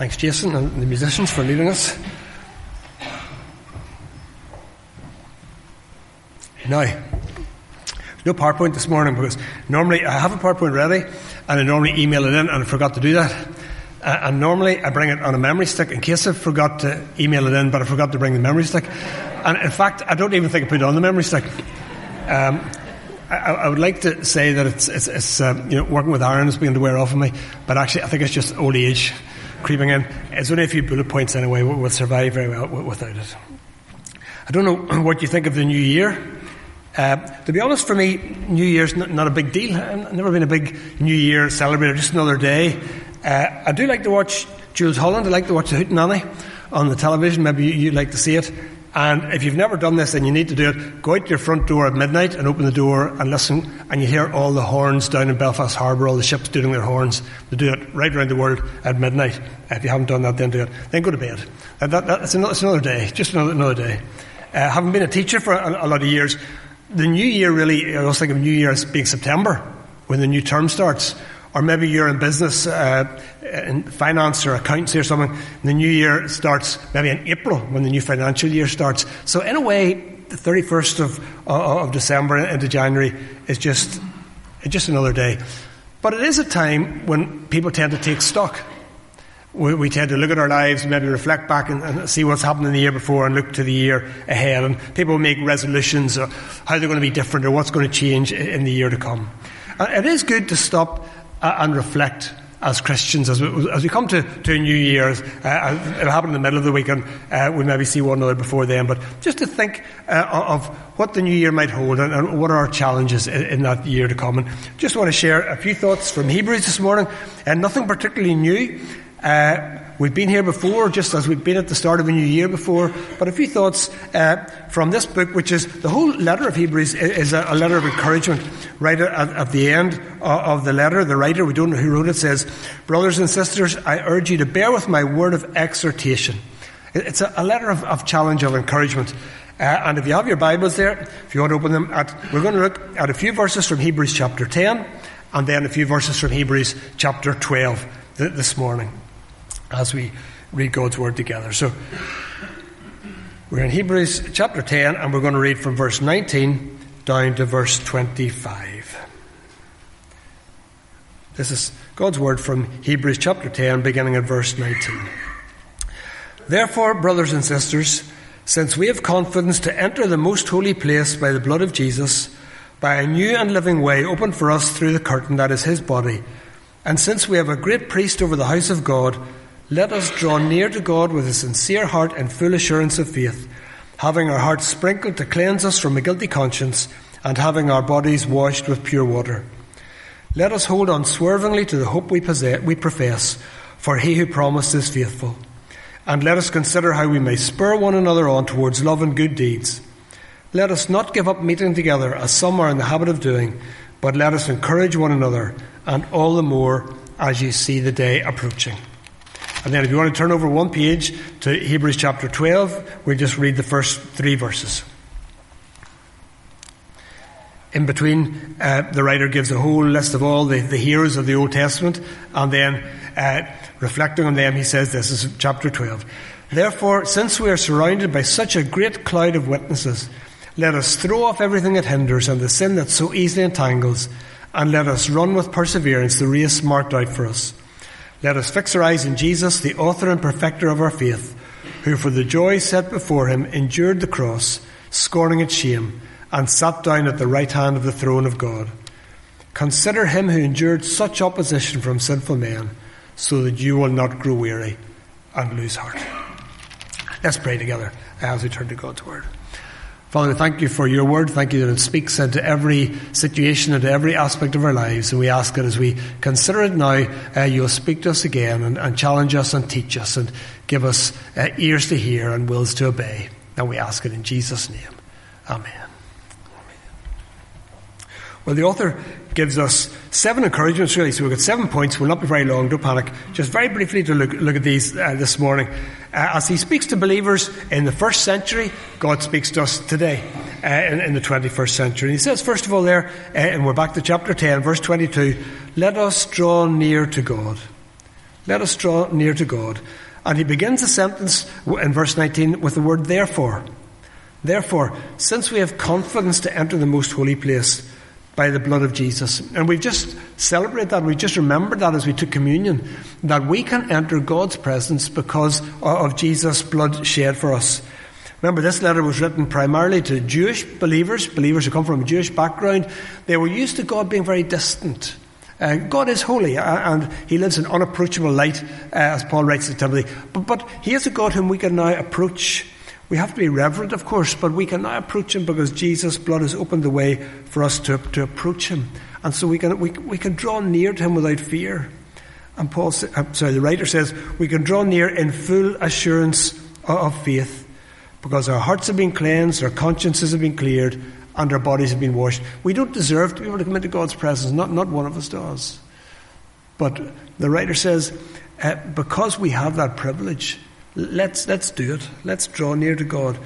Thanks, Jason, and the musicians for leading us. Now, no PowerPoint this morning because normally I have a PowerPoint ready and I normally email it in and I forgot to do that. Uh, and normally I bring it on a memory stick in case I forgot to email it in, but I forgot to bring the memory stick. And in fact, I don't even think I put it on the memory stick. Um, I, I, would like to say that it's, it's, it's um, you know, working with iron is beginning to wear off of me, but actually I think it's just old age creeping in. It's only a few bullet points anyway. We'll, survive very well without it. I don't know what you think of the new year. Uh, to be honest, for me, New Year's not, not, a big deal. I've never been a big New Year celebrator, just another day. Uh, I do like to watch Jools Holland. I like to watch the Hootenanny on the television. Maybe you, would like to see it. And if you've never done this and you need to do it, go out your front door at midnight and open the door and listen, and you hear all the horns down in Belfast Harbour, all the ships doing their horns. They do it right around the world at midnight. If you haven't done that, then do it. Then go to bed. That, that, that's another, another, day, just another, another day. Uh, having been a teacher for a, a, lot of years, the new year really, I was thinking of New Year as being September, when the new term starts or maybe you're in business, uh, in finance or accountancy or something, the new year starts maybe in April when the new financial year starts. So in a way, the 31st of, of December into January is just, just another day. But it is a time when people tend to take stock. We, we tend to look at our lives, maybe reflect back and, and, see what's happened in the year before and look to the year ahead. And people make resolutions of how they're going to be different or what's going to change in the year to come. It is good to stop uh, and reflect as Christians as we, as we come to, to New Year's. Uh, it'll happen in the middle of the week, and uh, we'll maybe see one another before then. But just to think uh, of what the new year might hold and, and what are our challenges in, in, that year to come. And just want to share a few thoughts from Hebrews this morning, and nothing particularly new. Uh, we've been here before, just as we've been at the start of a new year before, but a few thoughts uh, from this book, which is the whole letter of Hebrews is a, letter of encouragement. Right at, at, the end of the letter, the writer, we don't know who wrote it, says, Brothers and sisters, I urge you to bear with my word of exhortation. It's a, a letter of, of, challenge, of encouragement. Uh, and if you have your Bibles there, if you want to open them, at, we're going to look at a few verses from Hebrews chapter 10, and then a few verses from Hebrews chapter 12 th- this morning as we read God's Word together. So, we're in Hebrews chapter 10, and we're going to read from verse 19 down to verse 25. This is God's Word from Hebrews chapter 10, beginning at verse 19. Therefore, brothers and sisters, since we have confidence to enter the most holy place by the blood of Jesus, by a new and living way opened for us through the curtain that is his body, and since we have a great priest over the house of God, let us draw near to God with a sincere heart and full assurance of faith, having our hearts sprinkled to cleanse us from a guilty conscience, and having our bodies washed with pure water. Let us hold unswervingly to the hope we, possess, we profess, for he who promised is faithful. And let us consider how we may spur one another on towards love and good deeds. Let us not give up meeting together, as some are in the habit of doing, but let us encourage one another, and all the more as you see the day approaching. And then if you want to turn over one page to Hebrews chapter 12, we'll just read the first three verses. In between, uh, the writer gives a whole list of all the, the heroes of the Old Testament, and then uh, reflecting on them, he says this is chapter 12. Therefore, since we are surrounded by such a great cloud of witnesses, let us throw off everything that hinders and the sin that so easily entangles, and let us run with perseverance the race marked out for us let us fix our eyes on Jesus, the author and perfecter of our faith, who for the joy set before him endured the cross, scorning its shame, and sat down at the right hand of the throne of God. Consider him who endured such opposition from sinful men, so that you will not grow weary and lose heart. Let's pray together as we turn to God's Word. Father, thank you for your word. Thank you that it speaks into every situation and every aspect of our lives. And we ask that as we consider it now, uh, you'll speak to us again and, and, challenge us and teach us and give us uh, ears to hear and wills to obey. And we ask it in Jesus' name. Amen. Well, the author gives us seven encouragements, really. So we've got seven points. We'll not be very long, don't panic. Just very briefly to look, look at these uh, this morning. Uh, as he speaks to believers in the first century, God speaks to us today uh, in, in, the 21st century. And he says, first of all, there, uh, and we're back to chapter 10, verse 22, let us draw near to God. Let us draw near to God. And he begins the sentence in verse 19 with the word therefore. Therefore, since we have confidence to enter the most holy place by the blood of Jesus, and we've just celebrated that, we just remembered that as we took communion, that we can enter God's presence because of Jesus' blood shed for us. Remember, this letter was written primarily to Jewish believers, believers who come from a Jewish background. They were used to God being very distant. Uh, God is holy and He lives in unapproachable light, uh, as Paul writes to Timothy. But, but He is a God whom we can now approach. We have to be reverent, of course, but we can now approach Him because Jesus' blood has opened the way for us to, to approach Him. And so we can, we, we can draw near to Him without fear. And Paul, uh, sorry, the writer says, we can draw near in full assurance of faith because our hearts have been cleansed, our consciences have been cleared, and our bodies have been washed. We don't deserve to be able to come into God's presence. Not, not one of us does. But the writer says, uh, because we have that privilege, let's, let's do it. Let's draw near to God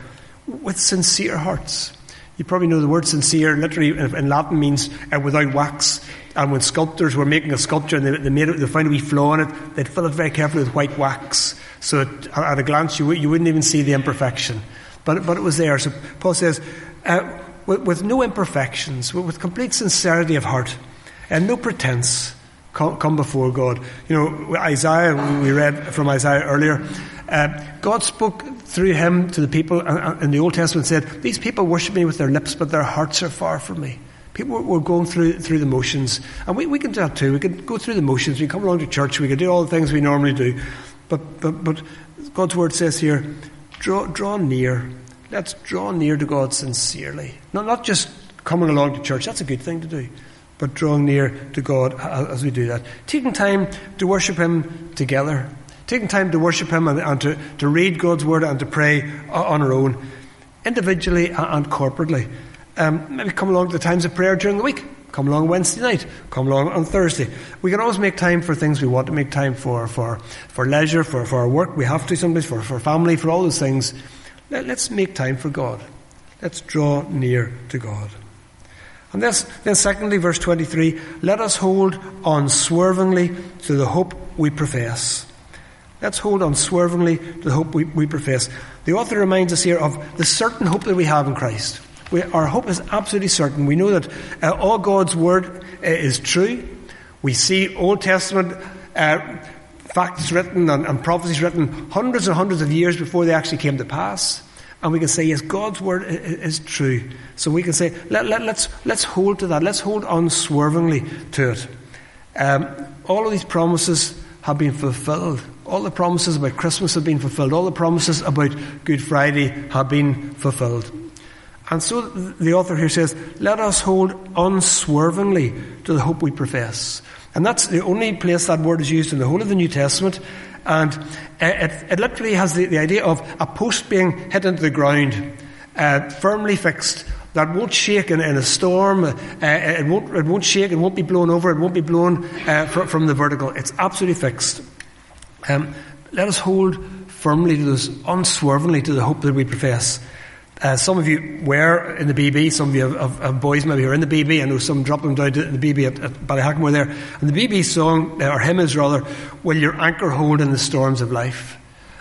with sincere hearts. You probably know the word sincere, literally in Latin means uh, without wax. And when sculptors were making a sculpture and they, they, made it, they found a wee flaw in it, they'd fill it very carefully with white wax. So it, at a glance, you, you wouldn't even see the imperfection. But, but it was there. So Paul says, uh, with, with, no imperfections, with, with, complete sincerity of heart, and no pretense, come, come, before God. You know, Isaiah, we read from Isaiah earlier, uh, God spoke through him to the people in the Old Testament and said, These people worship me with their lips, but their hearts are far from me. People were going through through the motions, and we, we can do that too. We can go through the motions. We come along to church. We can do all the things we normally do, but but but God's word says here, draw draw near. Let's draw near to God sincerely. Not not just coming along to church. That's a good thing to do, but drawing near to God as we do that. Taking time to worship Him together. Taking time to worship Him and, and to, to read God's word and to pray on our own, individually and corporately. Um, maybe come along to the times of prayer during the week. Come along Wednesday night. Come along on Thursday. We can always make time for things we want to make time for, for, for leisure, for, for our work. We have to sometimes, for, for family, for all those things. Let, us make time for God. Let's draw near to God. And this, then secondly, verse 23, let us hold unswervingly to the hope we profess. Let's hold unswervingly to the hope we, we profess. The author reminds us here of the certain hope that we have in Christ. We, our hope is absolutely certain. We know that uh, all God's word uh, is true. We see Old Testament uh, facts written and, and, prophecies written hundreds and hundreds of years before they actually came to pass. And we can say, yes, God's word is, true. So we can say, let, let, let's, let's hold to that. Let's hold unswervingly to it. Um, all of these promises have been fulfilled. All the promises about Christmas have been fulfilled. All the promises about Good Friday have been fulfilled. And so the author here says, let us hold unswervingly to the hope we profess. And that's the only place that word is used in the whole of the New Testament. And it, it literally has the, the, idea of a post being hit into the ground, uh, firmly fixed, that won't shake in, in a storm. Uh, it, won't, it won't shake, it won't be blown over, it won't be blown uh, from, from the vertical. It's absolutely fixed. Um, let us hold firmly to this, unswervingly to the hope that we profess. Uh, some of you were in the BB, some of you have, have, have boys maybe who are in the BB. I know some drop them down to the BB at, at Ballyhackamore there. And the BB song, uh, or hymn is rather, Will your anchor hold in the storms of life?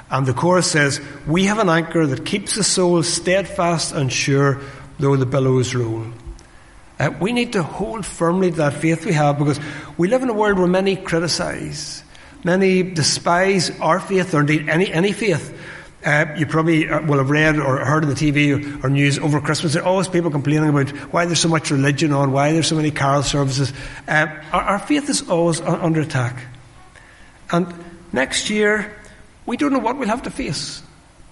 And the chorus says, We have an anchor that keeps the soul steadfast and sure, though the billows roll. Uh, we need to hold firmly to that faith we have because we live in a world where many criticise, many despise our faith or indeed any, any faith. Uh, you probably uh, will have read or heard on the TV or, news over Christmas. There are always people complaining about why there's so much religion on, why there's so many carol services. Uh, our, our, faith is always under attack. And next year, we don't know what we'll have to face.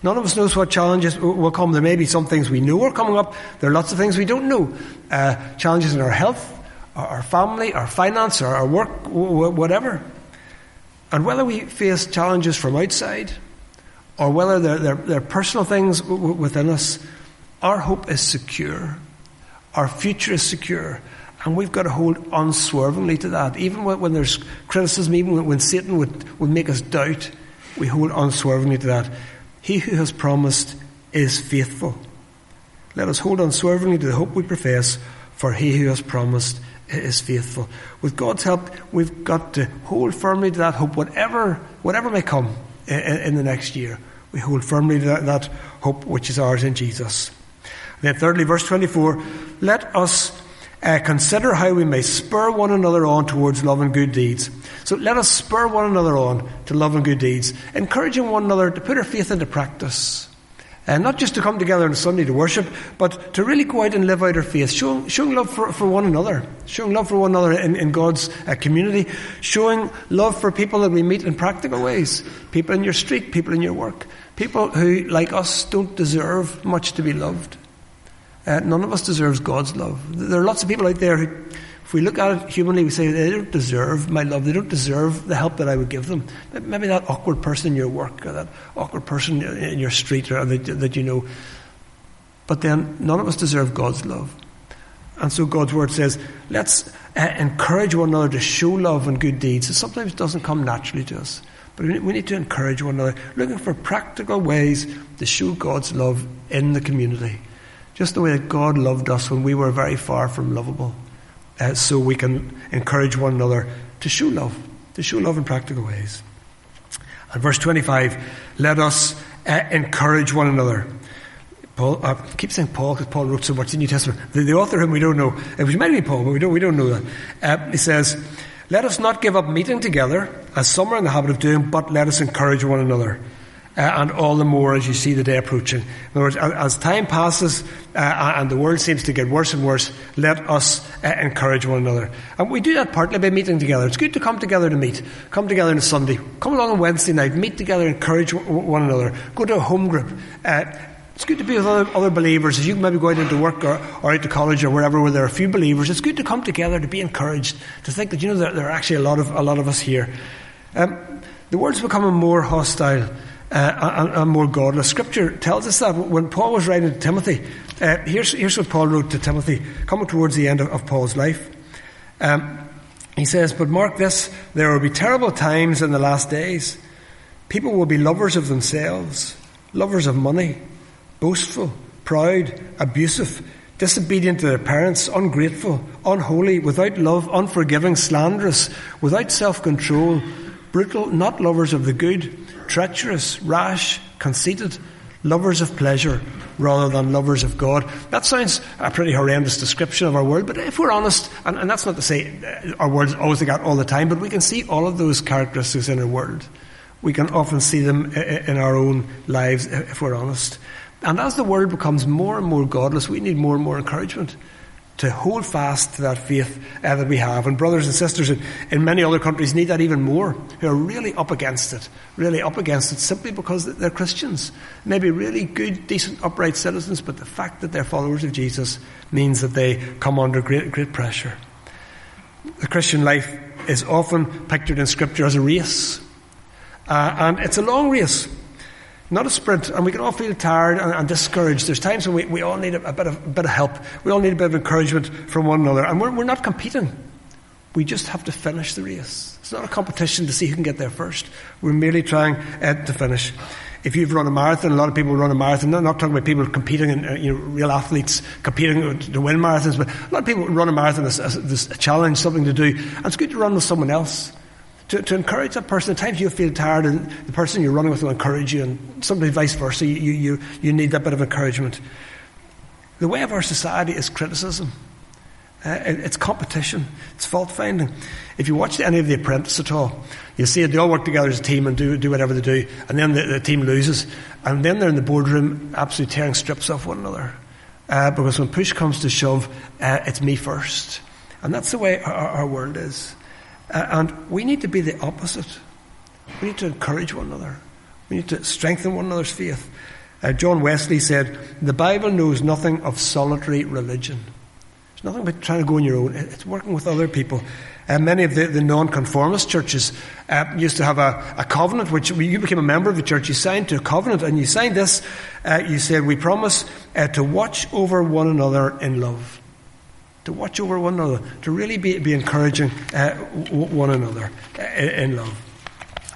None of us knows what challenges will come. There may be some things we know are coming up. There are lots of things we don't know. Uh, challenges in our health, our family, our finance, our work, whatever. And whether we face challenges from outside, or whether they're, they're, they're personal things w- within us, our hope is secure. Our future is secure. And we've got to hold unswervingly to that. Even when, when there's criticism, even when, when Satan would, would make us doubt, we hold unswervingly to that. He who has promised is faithful. Let us hold unswervingly to the hope we profess, for he who has promised is faithful. With God's help, we've got to hold firmly to that hope, whatever, whatever may come in, in the next year. We hold firmly to that, that hope which is ours in Jesus. then, thirdly, verse 24 let us uh, consider how we may spur one another on towards love and good deeds. So let us spur one another on to love and good deeds, encouraging one another to put our faith into practice. And not just to come together on Sunday to worship, but to really go out and live out our faith, showing, showing love for, for one another, showing love for one another in, in God's uh, community, showing love for people that we meet in practical ways, people in your street, people in your work, people who, like us, don't deserve much to be loved. Uh, none of us deserves God's love. There are lots of people out there who if we look at it humanly, we say they don't deserve my love. They don't deserve the help that I would give them. Maybe that awkward person in your work, or that awkward person in your street, or that, that you know. But then none of us deserve God's love. And so God's word says, let's uh, encourage one another to show love and good deeds. It sometimes doesn't come naturally to us. But we need to encourage one another, looking for practical ways to show God's love in the community. Just the way that God loved us when we were very far from lovable uh, so we can encourage one another to show love, to show love in practical ways. And verse 25, let us uh, encourage one another. Paul, I keep saying Paul because Paul wrote so much in the New Testament. The, the author whom we don't know, it was maybe Paul, but we don't, we don't know that. Uh, he says, let us not give up meeting together, as some are in the habit of doing, but let us encourage one another uh, and all the more as you see the day approaching. In other words, as time passes uh, and the world seems to get worse and worse, let us uh, encourage one another. And we do that partly by meeting together. It's good to come together to meet. Come together on a Sunday. Come along on Wednesday night. Meet together, encourage one another. Go to a home group. Uh, it's good to be with other, other believers. As you maybe go out into work or, or out to college or wherever where there are a few believers, it's good to come together to be encouraged, to think that, you know, there, there are actually a lot of, a lot of us here. Um, the world's becoming more hostile uh, and, and, more godless. Scripture tells us that when Paul was writing to Timothy, uh, here's, here's what Paul wrote to Timothy, coming towards the end of, of Paul's life. Um, he says, But mark this, there will be terrible times in the last days. People will be lovers of themselves, lovers of money, boastful, proud, abusive, disobedient to their parents, ungrateful, unholy, without love, unforgiving, slanderous, without self control, brutal, not lovers of the good treacherous, rash, conceited, lovers of pleasure rather than lovers of God. That sounds a pretty horrendous description of our world, but if we're honest, and, and that's not to say uh, our world's always like that all the time, but we can see all of those characteristics in our world. We can often see them uh, uh, in our own lives uh, if we're honest. And as the world becomes more and more godless, we need more and more encouragement to hold fast to that faith uh, that we have. And brothers and sisters in, in, many other countries need that even more, who are really up against it, really up against it simply because they're Christians. Maybe really good, decent, upright citizens, but the fact that they're followers of Jesus means that they come under great, great pressure. The Christian life is often pictured in Scripture as a race. Uh, and it's a long race not a sprint, and we can all feel tired and, and discouraged. There's times when we, we all need a, a, bit of, a bit of help. We all need a bit of encouragement from one another. And we're, we're not competing. We just have to finish the race. It's not a competition to see who can get there first. We're merely trying uh, to finish. If you've run a marathon, a lot of people run a marathon. I'm not talking about people competing, in, uh, you know, real athletes competing to win marathons, but a lot of people run a marathon as, as, as a challenge, something to do. And it's good to run with someone else to, to encourage that person. At times you feel tired and the person you're running with will encourage you, and sometimes vice versa. You, you, you need that bit of encouragement. The way of our society is criticism. Uh, it's competition. It's fault finding. If you watch any of The Apprentice at all, you see they all work together as a team and do, do whatever they do, and then the, the team loses. And then they're in the boardroom absolutely tearing strips off one another. Uh, because when push comes to shove, uh, it's me first. And that's the way our, our world is. And we need to be the opposite. We need to encourage one another. We need to strengthen one another's faith. Uh, John Wesley said, The Bible knows nothing of solitary religion. It's nothing about trying to go on your own. It's working with other people. Uh, many of the, the non-conformist churches uh, used to have a, a, covenant, which you became a member of the church, you signed to a covenant, and you signed this. Uh, you said, We promise uh, to watch over one another in love to watch over one another, to really be, be encouraging uh, one another uh, in love.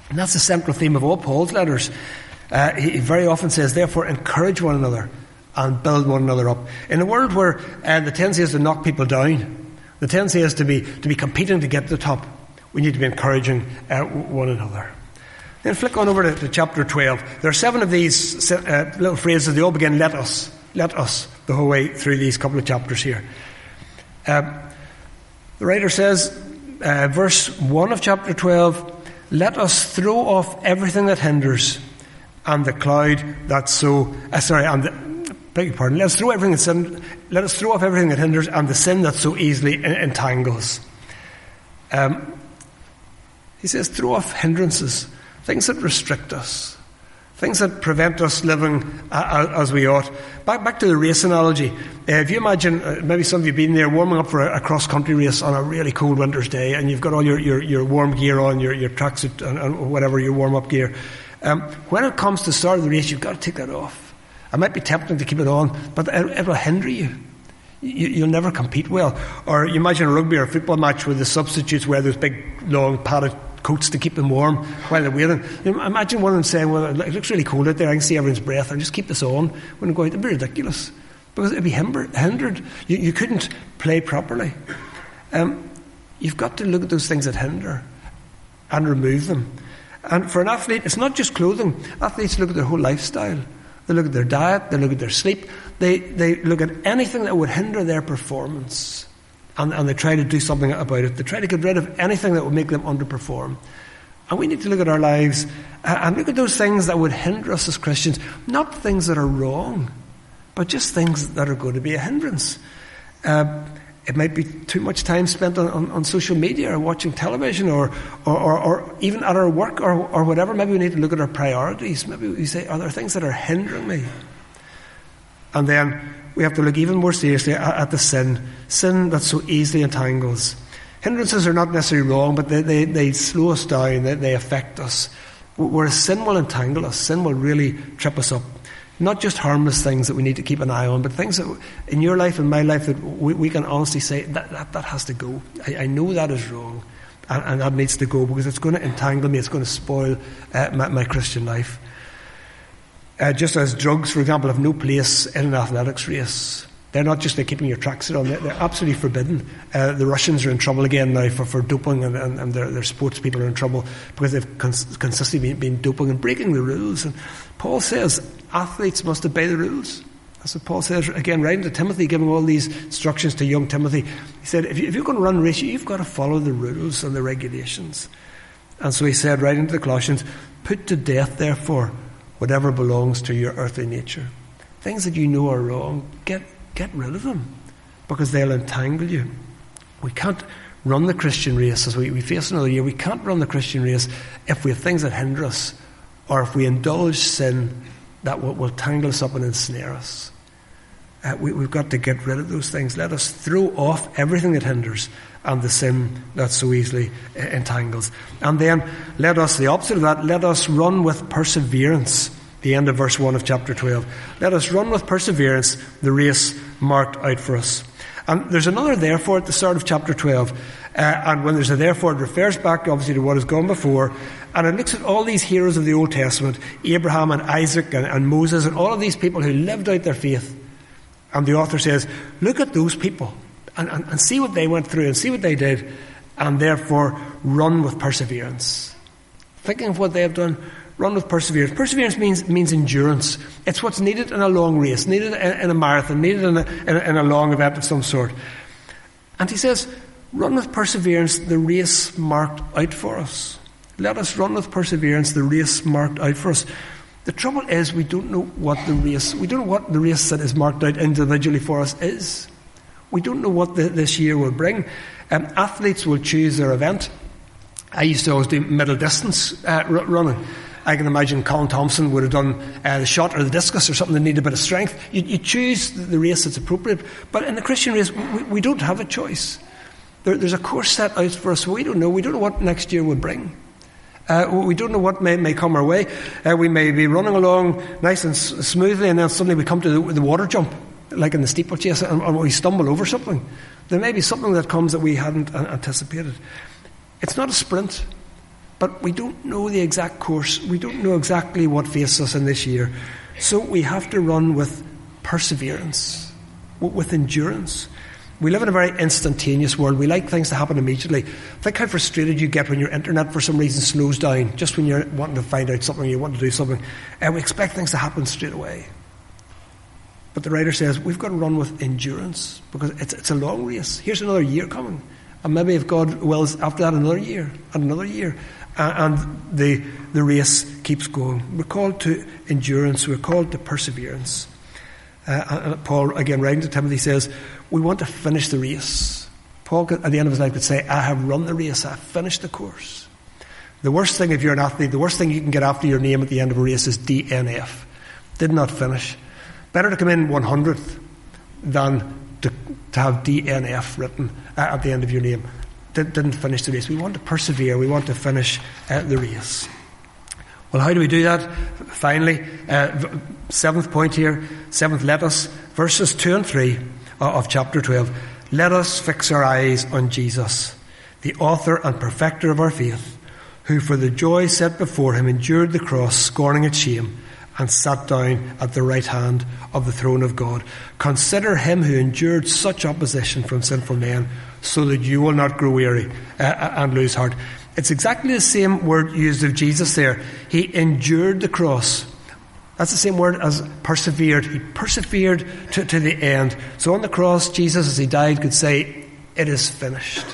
And that's the central theme of all Paul's letters. Uh, he very often says, therefore, encourage one another and build one another up. In a world where uh, the tendency is to knock people down, The tendency is to be, to be competing to get to the top. We need to be encouraging uh, one another. Then flick on over to, to, chapter 12. There are seven of these uh, little phrases. They all begin, let us, let us, the whole way through these couple of chapters here. Uh, the writer says, uh, verse 1 of chapter 12, let us throw off everything that hinders and the cloud that so, uh, sorry, and the, beg your pardon, let us throw everything that sin, let us throw off everything that hinders and the sin that so easily entangles. Um, he says, throw off hindrances, things that restrict us, things that prevent us living uh, as we ought. Back, back to the race analogy. Uh, if you imagine, uh, maybe some of you have been there warming up for a, a cross country race on a really cold winter's day, and you've got all your, your, your warm gear on, your, your tracksuit and, and whatever, your warm up gear. Um, when it comes to the start of the race, you've got to take that off. It might be tempting to keep it on, but it, it will hinder you. you. will never compete well. Or you imagine a rugby or a football match where the substitutes wear those big, long, padded coats to keep them warm while they're waiting. Imagine one of them saying, Well, it looks really cold out there, I can see everyone's breath, I'll just keep this on when go out. It'd be ridiculous because it'd be hindered. You, you couldn't play properly. Um, you've got to look at those things that hinder and remove them. And for an athlete, it's not just clothing. Athletes look at their whole lifestyle. They look at their diet, they look at their sleep, they, they look at anything that would hinder their performance. And, and they try to do something about it. They try to get rid of anything that would make them underperform. And we need to look at our lives and look at those things that would hinder us as Christians, not things that are wrong, but just things that are going to be a hindrance. Uh, it might be too much time spent on, on, on social media or watching television or, or, or, or, even at our work or, or whatever. Maybe we need to look at our priorities. Maybe we say, are there things that are hindering me? And then we have to look even more seriously at, at the sin, sin that so easily entangles. Hindrances are not necessarily wrong, but they, they, they slow us down, they, they affect us. Whereas sin will entangle us, sin will really trip us up. Not just harmless things that we need to keep an eye on, but things that in your life and my life that we, we can honestly say that, that, that has to go. I, I know that is wrong, and, and, that needs to go because it's going to entangle me, it's going to spoil uh, my, my, Christian life. Uh, just as drugs, for example, have no place in an athletics race. They're not just like keeping your tracks on, they're, they're absolutely forbidden. Uh, the Russians are in trouble again now for, for doping, and, and, and their, their sports people are in trouble because they've cons- consistently been, been doping and breaking the rules. And Paul says athletes must obey the rules. That's what Paul says again, writing to Timothy, giving all these instructions to young Timothy. He said, if, you, if you're going to run a race, you've got to follow the rules and the regulations. And so he said, writing to the Colossians, put to death, therefore, whatever belongs to your earthly nature. Things that you know are wrong, get Get rid of them because they'll entangle you. We can't run the Christian race as we, we face another year. We can't run the Christian race if we have things that hinder us or if we indulge sin that will, will tangle us up and ensnare us. Uh, we, have got to get rid of those things. Let us throw off everything that hinders and the sin that so easily uh, entangles. And then let us, the opposite of that, let us run with perseverance the end of verse 1 of chapter 12. Let us run with perseverance the race marked out for us. And there's another therefore at the start of chapter 12. Uh, and when there's a therefore, it refers back obviously to what has gone before. And it looks at all these heroes of the Old Testament Abraham and Isaac and, and Moses and all of these people who lived out their faith. And the author says, look at those people and, and, and see what they went through and see what they did, and therefore run with perseverance. Thinking of what they have done, Run with perseverance. Perseverance means, means endurance. It's what's needed in a long race, needed in, in a marathon, needed in a, in, in a long event of some sort. And he says, run with perseverance the race marked out for us. Let us run with perseverance the race marked out for us. The trouble is we don't know what the race, we don't know what the race that is marked out individually for us is. We don't know what the, this year will bring. Um, athletes will choose their event. I used to always do middle distance uh, running. I can imagine Colin Thompson would have done uh, the shot or the discus or something that needed a bit of strength. You, you choose the race that's appropriate. But in the Christian race, we, we don't have a choice. There, there's a course set out for us. We don't know. We don't know what next year will bring. Uh, we don't know what may, may come our way. Uh, we may be running along nice and s- smoothly, and then suddenly we come to the, the water jump, like in the steeplechase, and, and, we stumble over something. There may be something that comes that we hadn't anticipated. It's not a sprint. But we don't know the exact course. We don't know exactly what faces us in this year. So we have to run with perseverance, with endurance. We live in a very instantaneous world. We like things to happen immediately. Think how frustrated you get when your internet, for some reason, slows down just when you're wanting to find out something, you want to do something. And we expect things to happen straight away. But the writer says we've got to run with endurance because it's, it's a long race. Here's another year coming. And maybe if God wills, after that, another year and another year. Uh, and the, the race keeps going. We're called to endurance, we're called to perseverance. Uh, and Paul, again, writing to Timothy, says, We want to finish the race. Paul, at the end of his life, could say, I have run the race, I've finished the course. The worst thing, if you're an athlete, the worst thing you can get after your name at the end of a race is DNF. Did not finish. Better to come in 100th than to, to have DNF written at the end of your name. Did, didn't finish the race. We want to persevere. We want to finish uh, the race. Well, how do we do that? Finally, uh, seventh point here, seventh, let us, verses 2 and 3 of chapter 12. Let us fix our eyes on Jesus, the author and perfecter of our faith, who for the joy set before him endured the cross, scorning its shame and sat down at the right hand of the throne of God. Consider him who endured such opposition from sinful men, so that you will not grow weary uh, uh, and lose heart. It's exactly the same word used of Jesus there. He endured the cross. That's the same word as persevered. He persevered to, to the end. So on the cross, Jesus, as he died, could say, It is finished.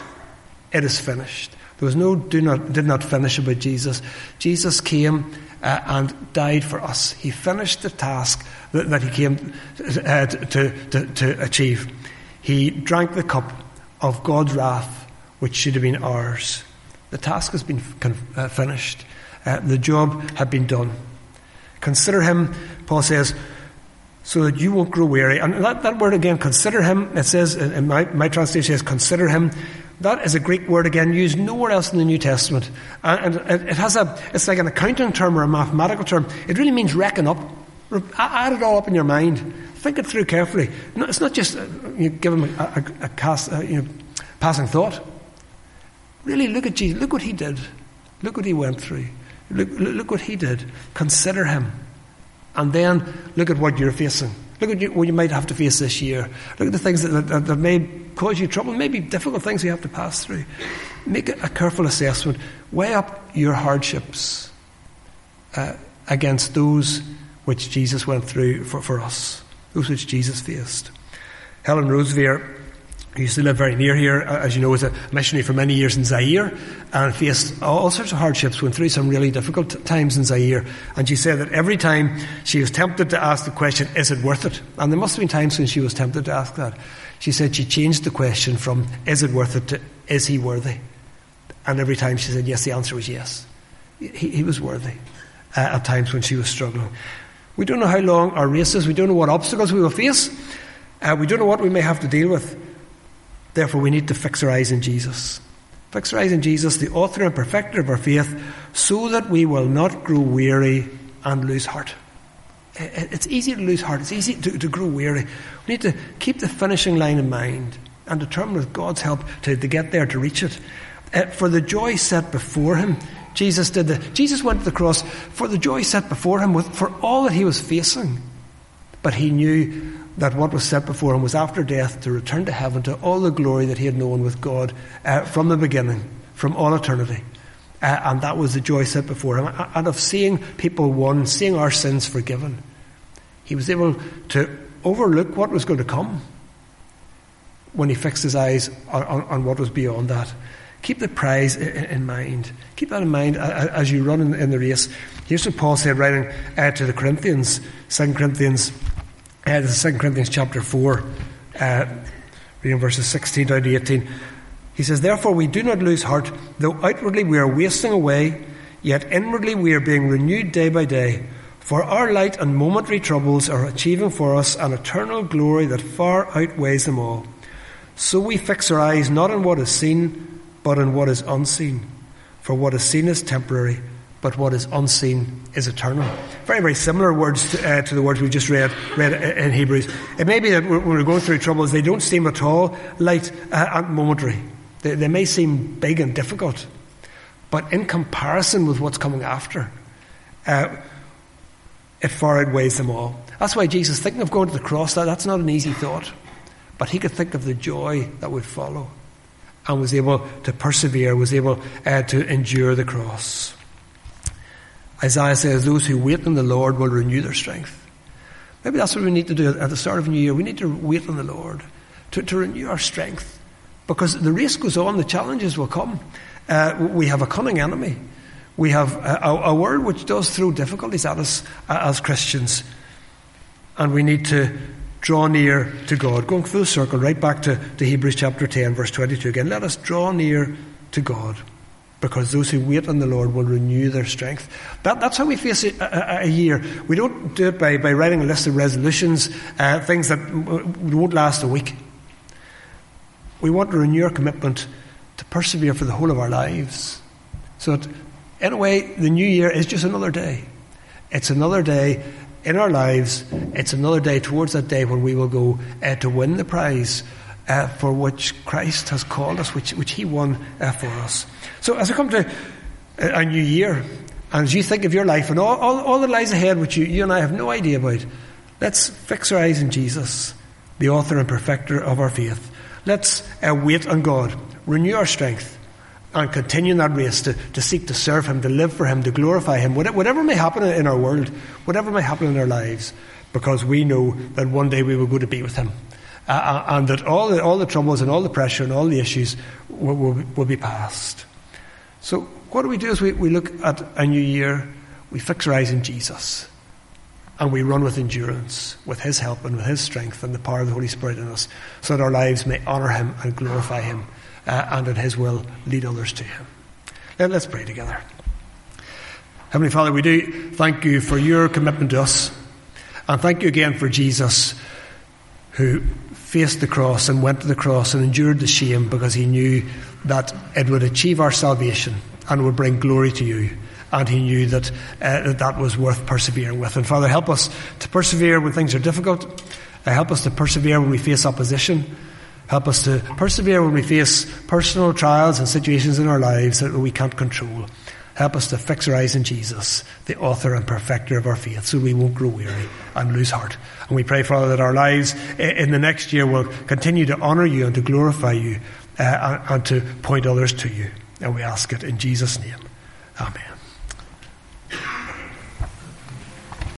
It is finished. There was no do not, did not finish about Jesus. Jesus came uh, and died for us. He finished the task that, that he came uh, to, to, to achieve. He drank the cup of God's wrath, which should have been ours. The task has been uh, finished. Uh, the job had been done. Consider him, Paul says, so that you won't grow weary. And that, that word again, consider him, it says, in my, my translation says, consider him that is a Greek word again used nowhere else in the New Testament. And it has a, it's like an accounting term or a mathematical term. It really means reckon up. Add it all up in your mind. Think it through carefully. No, it's not just uh, you give him a, a, a cast, uh, you know, passing thought. Really look at Jesus. Look what he did. Look what he went through. Look, look what he did. Consider him. And then look at what you're facing. Look at what you might have to face this year. Look at the things that, that, that may cause you trouble, maybe difficult things you have to pass through. Make a careful assessment. Weigh up your hardships uh, against those which Jesus went through for, for us, those which Jesus faced. Helen Roseveare who used to live very near here, as you know, was a missionary for many years in Zaire and faced all sorts of hardships, went through some really difficult times in Zaire. And she said that every time she was tempted to ask the question, is it worth it? And there must have been times when she was tempted to ask that. She said she changed the question from, is it worth it, to, is he worthy? And every time she said yes, the answer was yes. He, he was worthy uh, at times when she was struggling. We don't know how long our race is. We don't know what obstacles we will face. Uh, we don't know what we may have to deal with. Therefore, we need to fix our eyes in Jesus. Fix our eyes in Jesus, the author and perfecter of our faith, so that we will not grow weary and lose heart. It's easy to lose heart. It's easy to, to grow weary. We need to keep the finishing line in mind and determine with God's help to, to get there, to reach it. Uh, for the joy set before him, Jesus did the, Jesus went to the cross for the joy set before him, with, for all that he was facing. But he knew that what was set before him was after death to return to heaven to all the glory that he had known with God uh, from the beginning, from all eternity. Uh, and that was the joy set before him. And of seeing people won, seeing our sins forgiven, he was able to overlook what was going to come when he fixed his eyes on, on, on what was beyond that. Keep the prize in, in, mind. Keep that in mind as you run in, in the race. Here's what Paul said, writing uh, to the Corinthians, 2 Corinthians uh, this is 2 Corinthians chapter 4, uh, reading verses 16 down to 18. He says, Therefore we do not lose heart, though outwardly we are wasting away, yet inwardly we are being renewed day by day. For our light and momentary troubles are achieving for us an eternal glory that far outweighs them all. So we fix our eyes not on what is seen, but on what is unseen. For what is seen is temporary but what is unseen is eternal. Very, very similar words to, uh, to the words we just read, read in Hebrews. It may be that when we're going through troubles, they don't seem at all light uh, and momentary. They, they may seem big and difficult, but in comparison with what's coming after, uh, it far outweighs them all. That's why Jesus, thinking of going to the cross, that, that's not an easy thought. but he could think of the joy that would follow and was able to persevere, was able uh, to endure the cross. Isaiah says, Those who wait on the Lord will renew their strength. Maybe that's what we need to do at the start of a new year. We need to wait on the Lord to, to renew our strength. Because the race goes on, the challenges will come. Uh, we have a cunning enemy. We have a, a, world which does throw difficulties at us uh, as Christians. And we need to draw near to God. Going full circle, right back to, to Hebrews chapter 10, verse 22 again. Let us draw near to God because those who wait on the Lord will renew their strength. That, that's how we face a, a, a, year. We don't do it by, by writing a list of resolutions, uh, things that won't last a week. We want to renew our commitment to persevere for the whole of our lives. So that, in a way, the new year is just another day. It's another day in our lives. It's another day towards that day when we will go uh, to win the prize uh, for which Christ has called us, which, which He won uh, for us. So as we come to a new year, and as you think of your life and all, all, all that lies ahead, which you, you and I have no idea about, let's fix our eyes in Jesus, the author and perfecter of our faith. Let's uh, wait on God, renew our strength, and continue in that race to, to seek to serve Him, to live for Him, to glorify Him, whatever may happen in our world, whatever may happen in our lives, because we know that one day we will go to be with Him. Uh, uh, and that all the, all the troubles and all the pressure and all the issues will, will, will be past. So, what do we do is we, we look at a new year, we fix our eyes in Jesus, and we run with endurance, with His help and with His strength and the power of the Holy Spirit in us, so that our lives may honour Him and glorify Him, uh, and that His will lead others to Him. Let, let's pray together. Heavenly Father, we do thank you for your commitment to us, and thank you again for Jesus who faced the cross and went to the cross and endured the shame because he knew that it would achieve our salvation and would bring glory to you. And he knew that, uh, that was worth persevering with. And Father, help us to persevere when things are difficult. Uh, help us to persevere when we face opposition. Help us to persevere when we face personal trials and situations in our lives that we can't control. Help us to fix our eyes in Jesus, the author and perfecter of our faith, so we won't grow weary and lose heart. And we pray, Father, that our lives in the next year will continue to honour you and to glorify you uh, and, and to point others to you. And we ask it in Jesus' name. Amen.